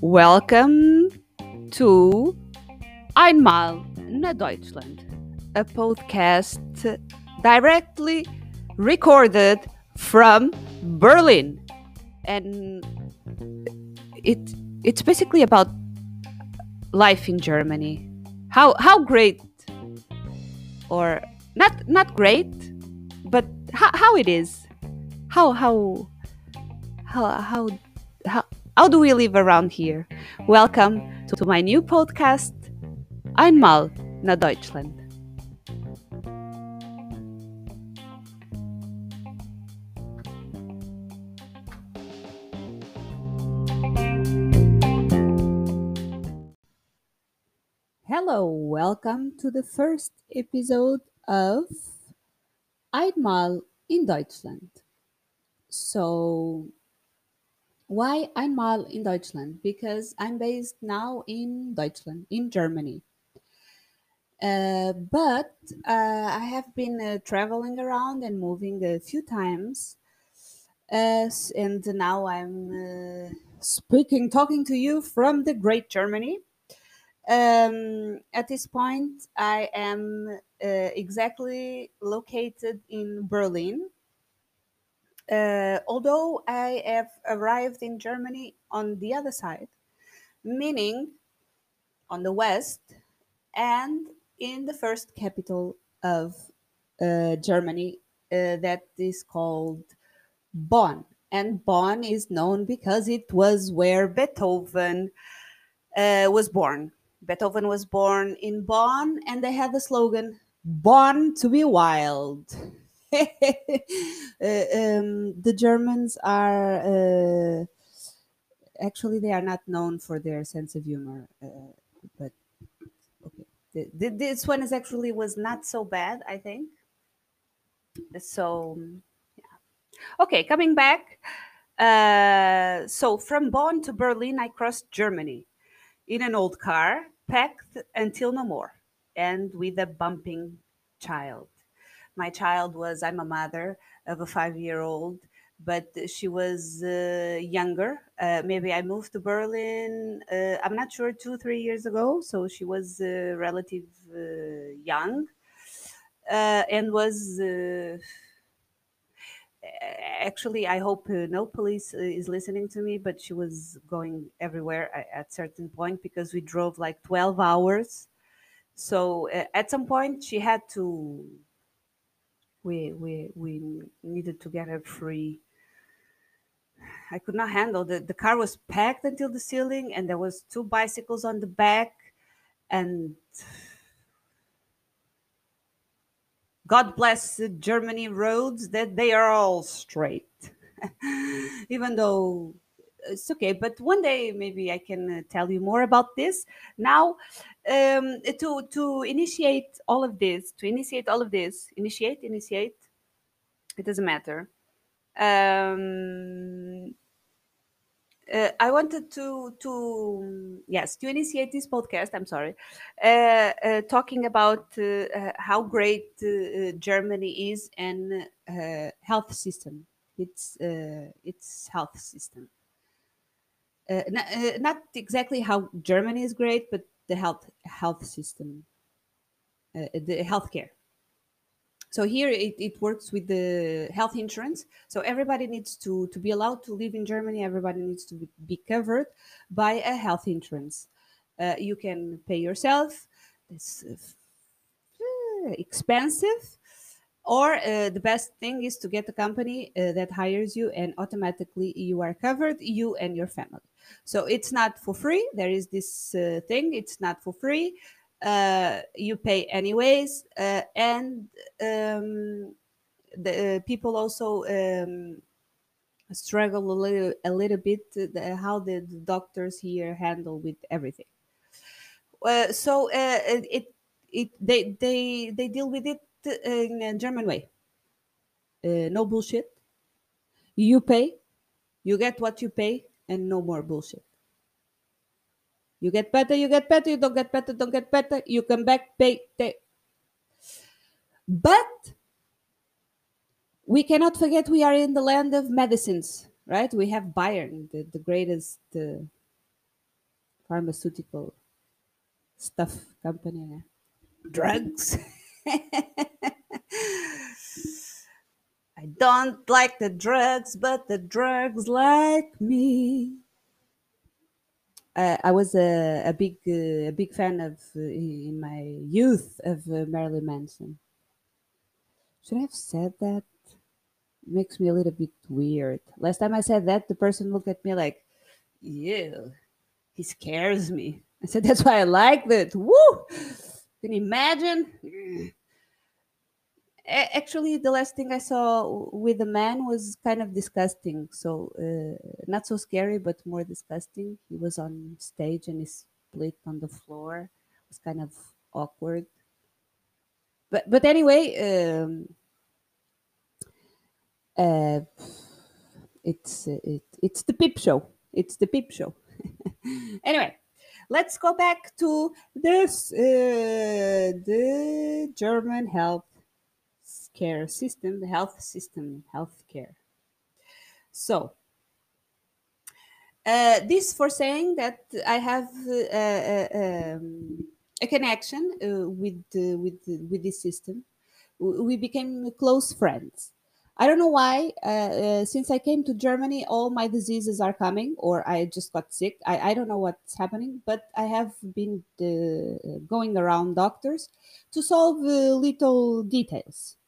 Welcome to Einmal na Deutschland, a podcast directly recorded from Berlin. And it it's basically about life in Germany. How how great or not not great, but how, how it is. How how how how how do we live around here? Welcome to, to my new podcast, Einmal na Deutschland. Hello, welcome to the first episode of Einmal in Deutschland. So, why einmal in Deutschland? Because I'm based now in Deutschland, in Germany. Uh, but uh, I have been uh, traveling around and moving a few times. And now I'm uh, speaking, talking to you from the great Germany. Um, at this point, I am uh, exactly located in Berlin. Uh, although I have arrived in Germany on the other side, meaning on the west and in the first capital of uh, Germany, uh, that is called Bonn. And Bonn is known because it was where Beethoven uh, was born. Beethoven was born in Bonn, and they had the slogan "Born to be Wild." uh, um, the Germans are uh, actually they are not known for their sense of humor, uh, but okay, Th- th- this one is actually was not so bad, I think. So yeah, okay, coming back. Uh, so from Bonn to Berlin, I crossed Germany in an old car, packed until no more, and with a bumping child. My child was, I'm a mother of a five year old, but she was uh, younger. Uh, maybe I moved to Berlin, uh, I'm not sure, two, three years ago. So she was uh, relative uh, young uh, and was. Uh, actually i hope no police is listening to me but she was going everywhere a- at certain point because we drove like 12 hours so at some point she had to we we we needed to get her free. I could not handle the the car was packed until the ceiling and there was two bicycles on the back and god bless germany roads that they are all straight. Even though it's okay but one day maybe i can uh, tell you more about this. Now um, to to initiate all of this to initiate all of this initiate initiate it doesn't matter um, uh, I wanted to to yes to initiate this podcast. I'm sorry, uh, uh, talking about uh, uh, how great uh, Germany is and health system. Its its health system. Not exactly how Germany is great, but the health health system, uh, the healthcare. So here it, it works with the health insurance. So everybody needs to to be allowed to live in germany. Everybody needs to be- covered by a health insurance. Uh, you can pay yourself. It's uh, expensive or uh, the best thing is to get a company uh, that hires you and automatically you are covered you and your family. So it's not for free. There is this uh, thing. It's not for free. Uh, you pay anyways. Uh, and um, the uh, people also um, struggle a little a little bit the, how the, the doctors here handle with everything. So it it they they they deal with it in a german way uh, no bullshit you pay you get what you pay and no more bullshit you get better you get better you don't get better don't get better you come back pay, pay. but we cannot forget we are in the land of medicines, right? We have Bayer, the, the greatest uh, pharmaceutical stuff company. Drugs. I don't like the drugs, but the drugs like me. Uh, I was a, a big uh, a big fan of uh, in my youth of uh, Marilyn Manson. Should I have said that? It Makes me a little bit weird. Last time I said that, the person looked at me like, "Ew, he scares me." I said, "That's why I like it." Woo! Can you imagine? Actually the last thing i saw with the man was kind of disgusting. So uh, not so scary but more disgusting. He was on stage and he split on the floor. It was kind of awkward. But but anyway um, uh, it's it, it's the peep show. It's the peep show. Anyway let's go back to this uh, the german health care system, the health system, healthcare. So, uh, this for saying that I have uh, uh, um, a connection uh, with with with this system. We became close friends. I don't know why. Uh, uh, since I came to Germany, all my diseases are coming, or I just got sick. I, I don't know what's happening, but I have been going around doctors to solve little details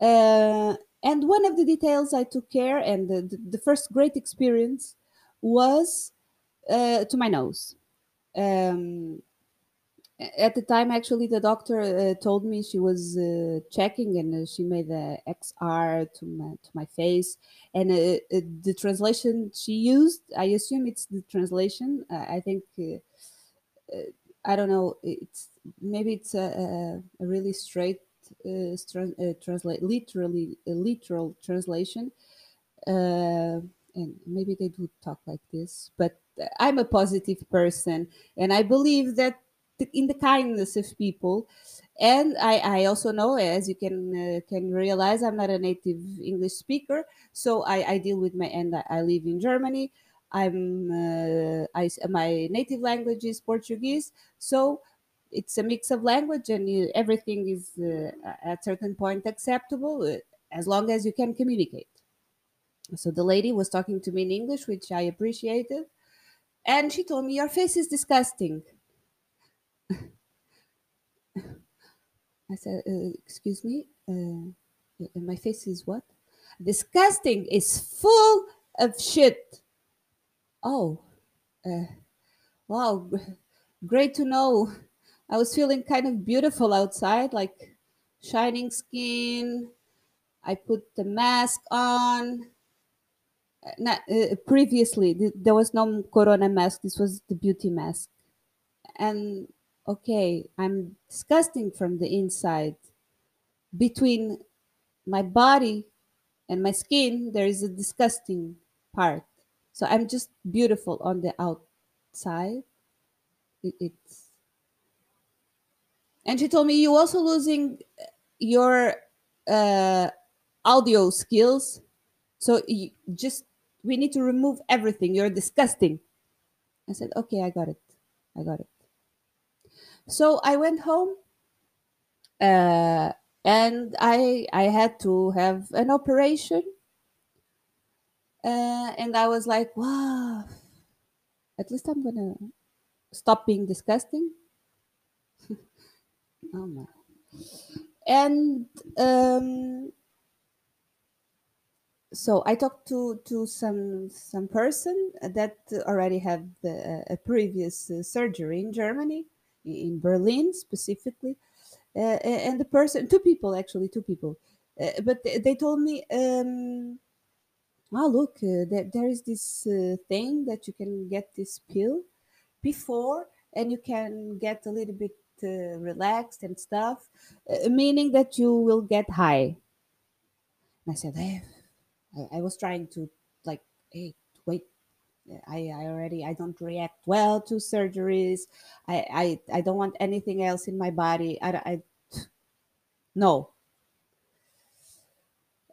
uh, and one of the details I took care, and the, the first great experience was uh, to my nose. Um, at the time, actually, the doctor uh, told me she was uh, checking, and uh, she made the XR to my to my face, and uh, the translation she used, I assume it's the translation. I think I don't know. It's maybe it's a, a really straight uh, uh, translate literally a literal translation. Uh, and maybe they do talk like this but i'm a positive person and i believe that in the kindness of people. And I, I also know as you can uh, can realize i'm not a native english speaker so i, I deal with my and i live in germany. I'm uh, I, my native language is portuguese so it's a mix of language and you, everything is uh, at certain point acceptable uh, as long as you can communicate. So the lady was talking to me in english which i appreciated and she told me your face is disgusting. I said uh, excuse me uh, my face is what? Disgusting is full of shit. Oh uh, wow great to know I was feeling kind of beautiful outside, like shining skin. I put the mask on. Not, uh, previously, th- there was no corona mask. This was the beauty mask. And okay, I'm disgusting from the inside. Between my body and my skin, there is a disgusting part. So I'm just beautiful on the outside. It, it's and she told me you also losing your uh, audio skills. So you just we need to remove everything. You're disgusting. I said, okay, I got it. I got it. So I went home, uh, and I I had to have an operation, uh, and I was like, wow. At least I'm gonna stop being disgusting And um, so I talked to to some some person that already had the, a previous surgery in Germany, in Berlin specifically, uh, and the person, two people actually, two people, uh, but they told me, um, "Oh, look, uh, there, there is this uh, thing that you can get this pill before, and you can get a little bit uh, relaxed and stuff, uh, meaning that you will get high. And I said, hey, I, I was trying to like, hey, wait, I, I already I don't react well to surgeries. I, I I don't want anything else in my body. I, I no.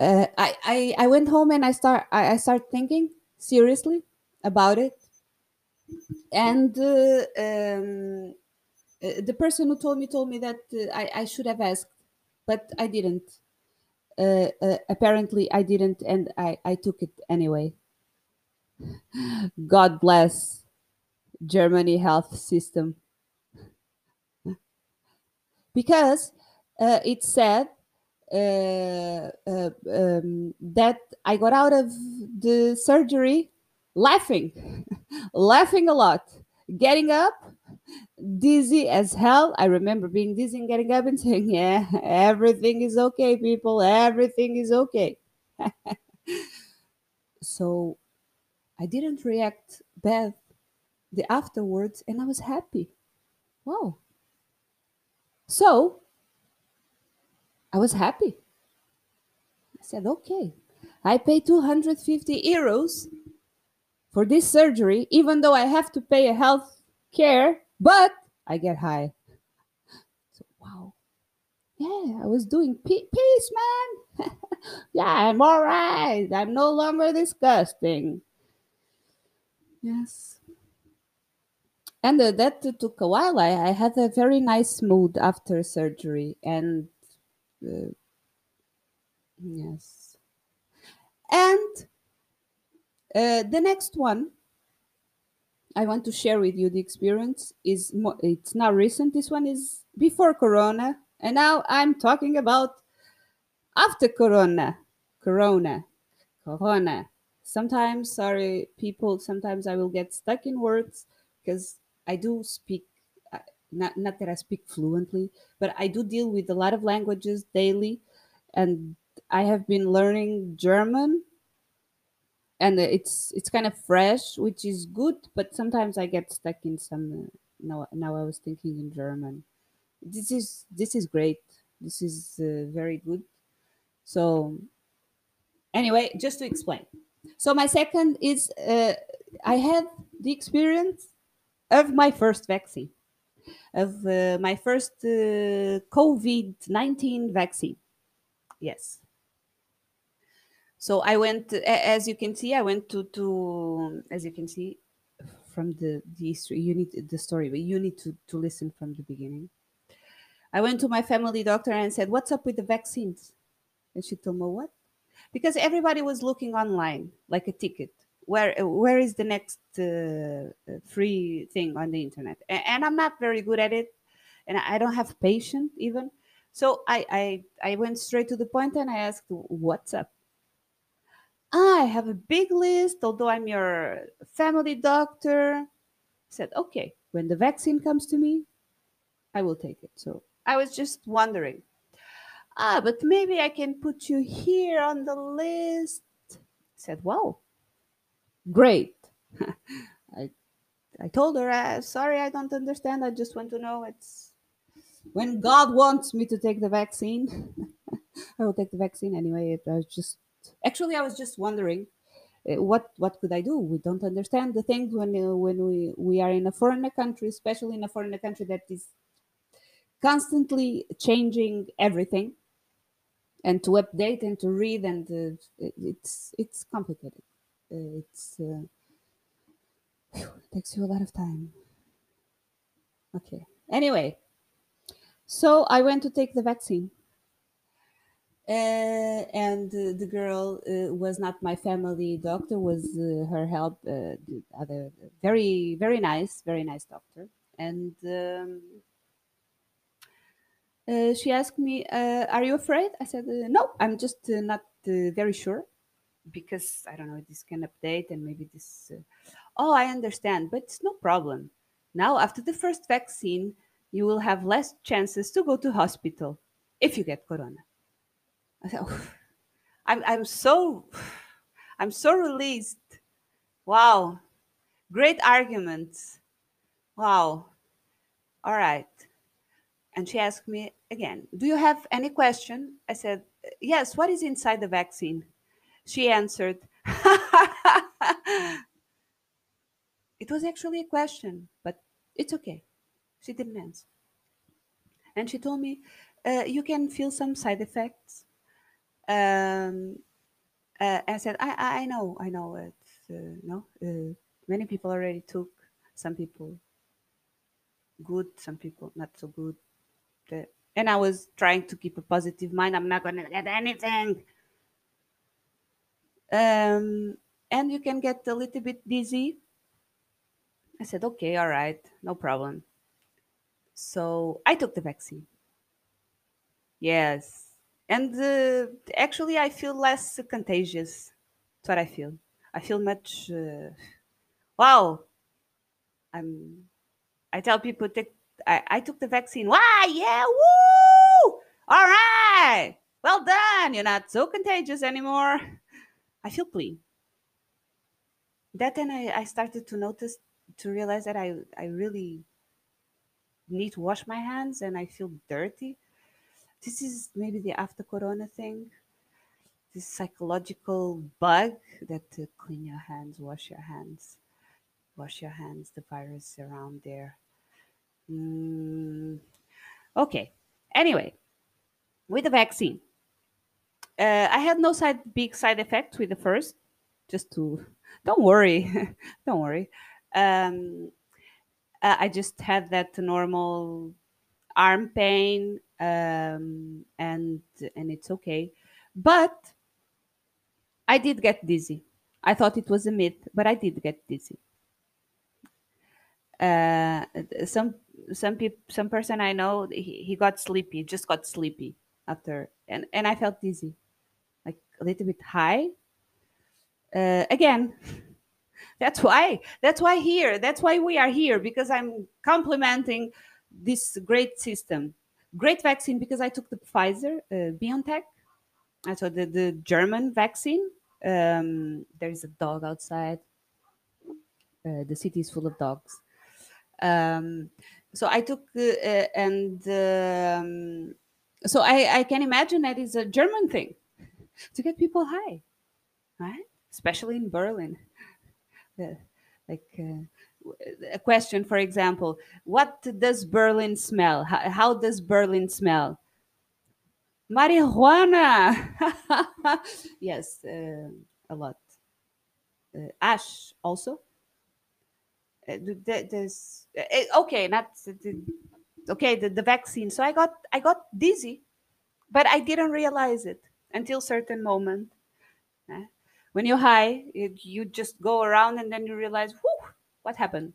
uh, I, I I went home and I start I, I start thinking seriously about it, and uh, um, uh, the person who told me told me that uh, I, I should have asked, but I didn't. Uh, uh, apparently, I didn't, and I, I took it anyway. God bless Germany health system because uh, it said um, that I got out of the surgery laughing, laughing a lot, getting up dizzy as hell. I remember being dizzy and getting up and saying, Yeah, everything is okay, people, everything is okay. so I didn't react bad the afterwards and I was happy. Wow. So I was happy. I said, okay, I pay 250 euros for this surgery, even though I have to pay a health care, but I get high. So, wow. Yeah, I was doing pe- peace, man. yeah, I'm all right. I'm no longer disgusting. Yes. And uh, that took a while. I, I had a very nice mood after surgery. And uh, yes. And uh, the next one I want to share with you the experience is mo- it's not recent. This one is before Corona, and now I'm talking about after Corona. Corona, Corona. Sometimes, sorry, people. Sometimes I will get stuck in words because I do speak. Not not that I speak fluently, but I do deal with a lot of languages daily, and I have been learning German and it's it's kind of fresh, which is good. But sometimes I get stuck in some. Now now I was thinking in German. This is this is great. This is uh, very good. So anyway, just to explain. So my second is uh, I had the experience of my first vaccine, of uh, my first uh, COVID nineteen vaccine. Yes. So I went, as you can see, I went to to as you can see from the the history. You need the story, but you need to to listen from the beginning. I went to my family doctor and said, "What's up with the vaccines?" And she told me what because everybody was looking online like a ticket. Where where is the next uh, uh, free thing on the internet? And I'm not very good at it, and I don't have patience even. So I I I went straight to the point and I asked, "What's up?" I have a big list, although I'm your family doctor. I said, okay, when the vaccine comes to me, I will take it. So I was just wondering, ah, but maybe I can put you here on the list. I said, wow, great. I, I told her, uh, sorry, I don't understand. I just want to know it's when God wants me to take the vaccine, I will take the vaccine anyway. It, I was just actually, I was just wondering uh, what what could I do? We don't understand the things when uh, when we we are in a foreign country, especially in a foreign country that is constantly changing everything, and to update and to read and uh, it's it's complicated. Uh, it's uh, it takes you a lot of time. Okay. Anyway, so I went to take the vaccine. Uh, and the girl uh, was not my family doctor was uh, her help the other very very nice very nice doctor. And um, uh, she asked me uh, are you afraid? I said uh, no i'm just not very sure because i don't know this can update and maybe this oh i understand but it's no problem. Now after the first vaccine you will have less chances to go to hospital if you get corona I said, "Oh, I'm I'm so I'm so released. Wow. Great arguments. Wow. All right. And she asked me again, Do you have any question? I said, Yes, what is inside the vaccine? She answered, It was actually a question, but it's okay. She didn't answer. And she told me, uh, You can feel some side effects. Um, uh, I said, I, I know, I know. It's uh, no, uh, many people already took. Some people good, some people not so good. And I was trying to keep a positive mind. I'm not gonna get anything. Um, and you can get a little bit dizzy. I said, okay, all right, no problem. So I took the vaccine. Yes. And uh, actually, I feel less contagious. That's what I feel. I feel much. Uh, wow. I'm. I tell people take. I, I took the vaccine. Why? Yeah. Woo! All right. Well done. You're not so contagious anymore. I feel clean. That then I, I started to notice to realize that I I really need to wash my hands and I feel dirty. This is maybe the after corona thing. This psychological bug that to clean your hands, wash your hands, wash your hands. The virus around there. Mm, okay. Anyway, with the vaccine, uh, I had no side big side effects with the first. Just to don't worry, don't worry. Um, uh, I just had that normal arm pain, um, and and it's okay. But I did get dizzy. I thought it was a myth, but I did get dizzy. Uh, some some people, some person I know, he, he got sleepy, just got sleepy after, and and I felt dizzy, like a little bit high. Uh, again, that's why that's why here that's why we are here because I'm complimenting this great system, great vaccine because I took the Pfizer, uh, BioNTech, I saw the the German vaccine. Um, there is a dog outside. Uh, the city is full of dogs. Um, so I took uh, uh, and um, so I, I can imagine that is a German thing to get people high, right? Especially in Berlin. Like uh, a question, for example, what does Berlin smell? How, how does Berlin smell? Marijuana. yes, uh, a lot. Uh, ash also. Uh, th- th- there's uh, okay, not okay the, the vaccine. So I got I got dizzy, but I didn't realize it until certain moment. eh? When you're high, you, you just go around and then you realize, whew, what happened?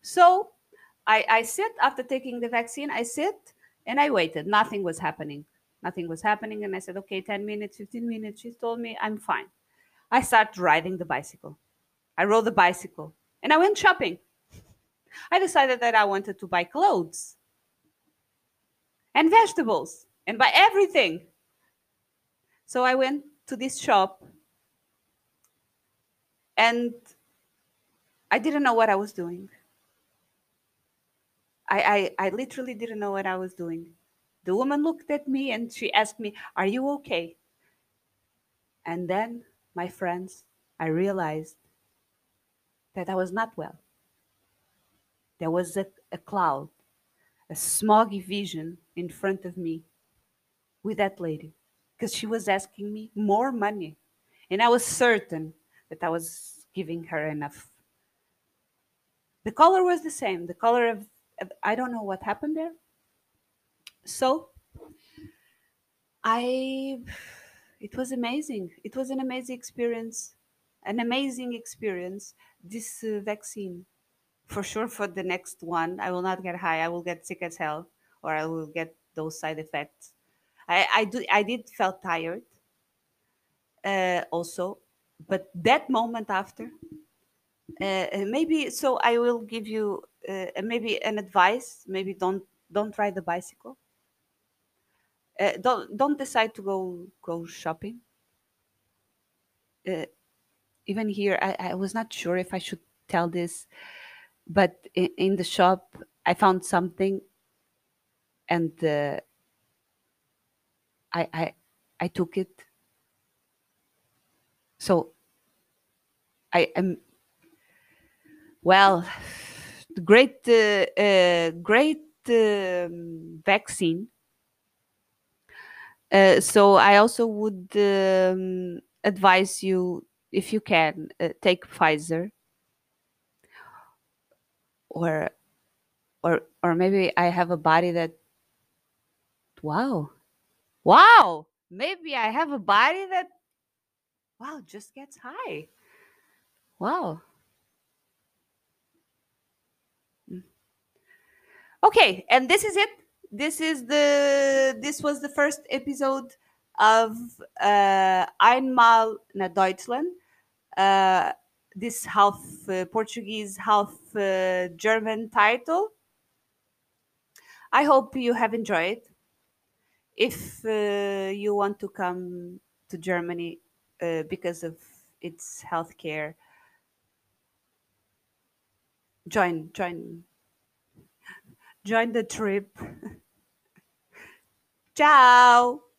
So I, I sit after taking the vaccine, I sit and I waited. Nothing was happening. Nothing was happening. And I said, okay, 10 minutes, 15 minutes. She told me, I'm fine. I started riding the bicycle. I rode the bicycle and I went shopping. I decided that I wanted to buy clothes and vegetables and buy everything. So I went to this shop and I didn't know what I was doing. I, I, I literally didn't know what I was doing. The woman looked at me and she asked me, Are you okay? And then, my friends, I realized that I was not well. There was a, a cloud, a smoggy vision in front of me with that lady because she was asking me more money. And I was certain that I was giving her enough. The color was the same. The color of, of I don't know what happened there. So I, it was amazing. It was an amazing experience, an amazing experience. This uh, vaccine, for sure. For the next one, I will not get high. I will get sick as hell, or I will get those side effects. I, I do. I did felt tired, uh, also, but that moment after, maybe. So I will give you uh, maybe an advice. Maybe don't don't ride the bicycle. Uh, don't don't decide to go go shopping. Uh, even here, I, I was not sure if I should tell this, but in, in the shop, I found something, and uh, I, I I took it. So I am well, great uh, uh, great um, vaccine. Uh, so I also would um, advise you, if you can, uh, take Pfizer. Or or or maybe I have a body that wow wow maybe I have a body that wow just gets high. Wow Mm. Okay and this is it. This is the this was the first episode of uh, Einmal na Deutschland. Uh, this half uh, Portuguese half uh, German title. I hope you have enjoyed. If uh, you want to come to Germany uh, because of its healthcare, join join join the trip. Ciao.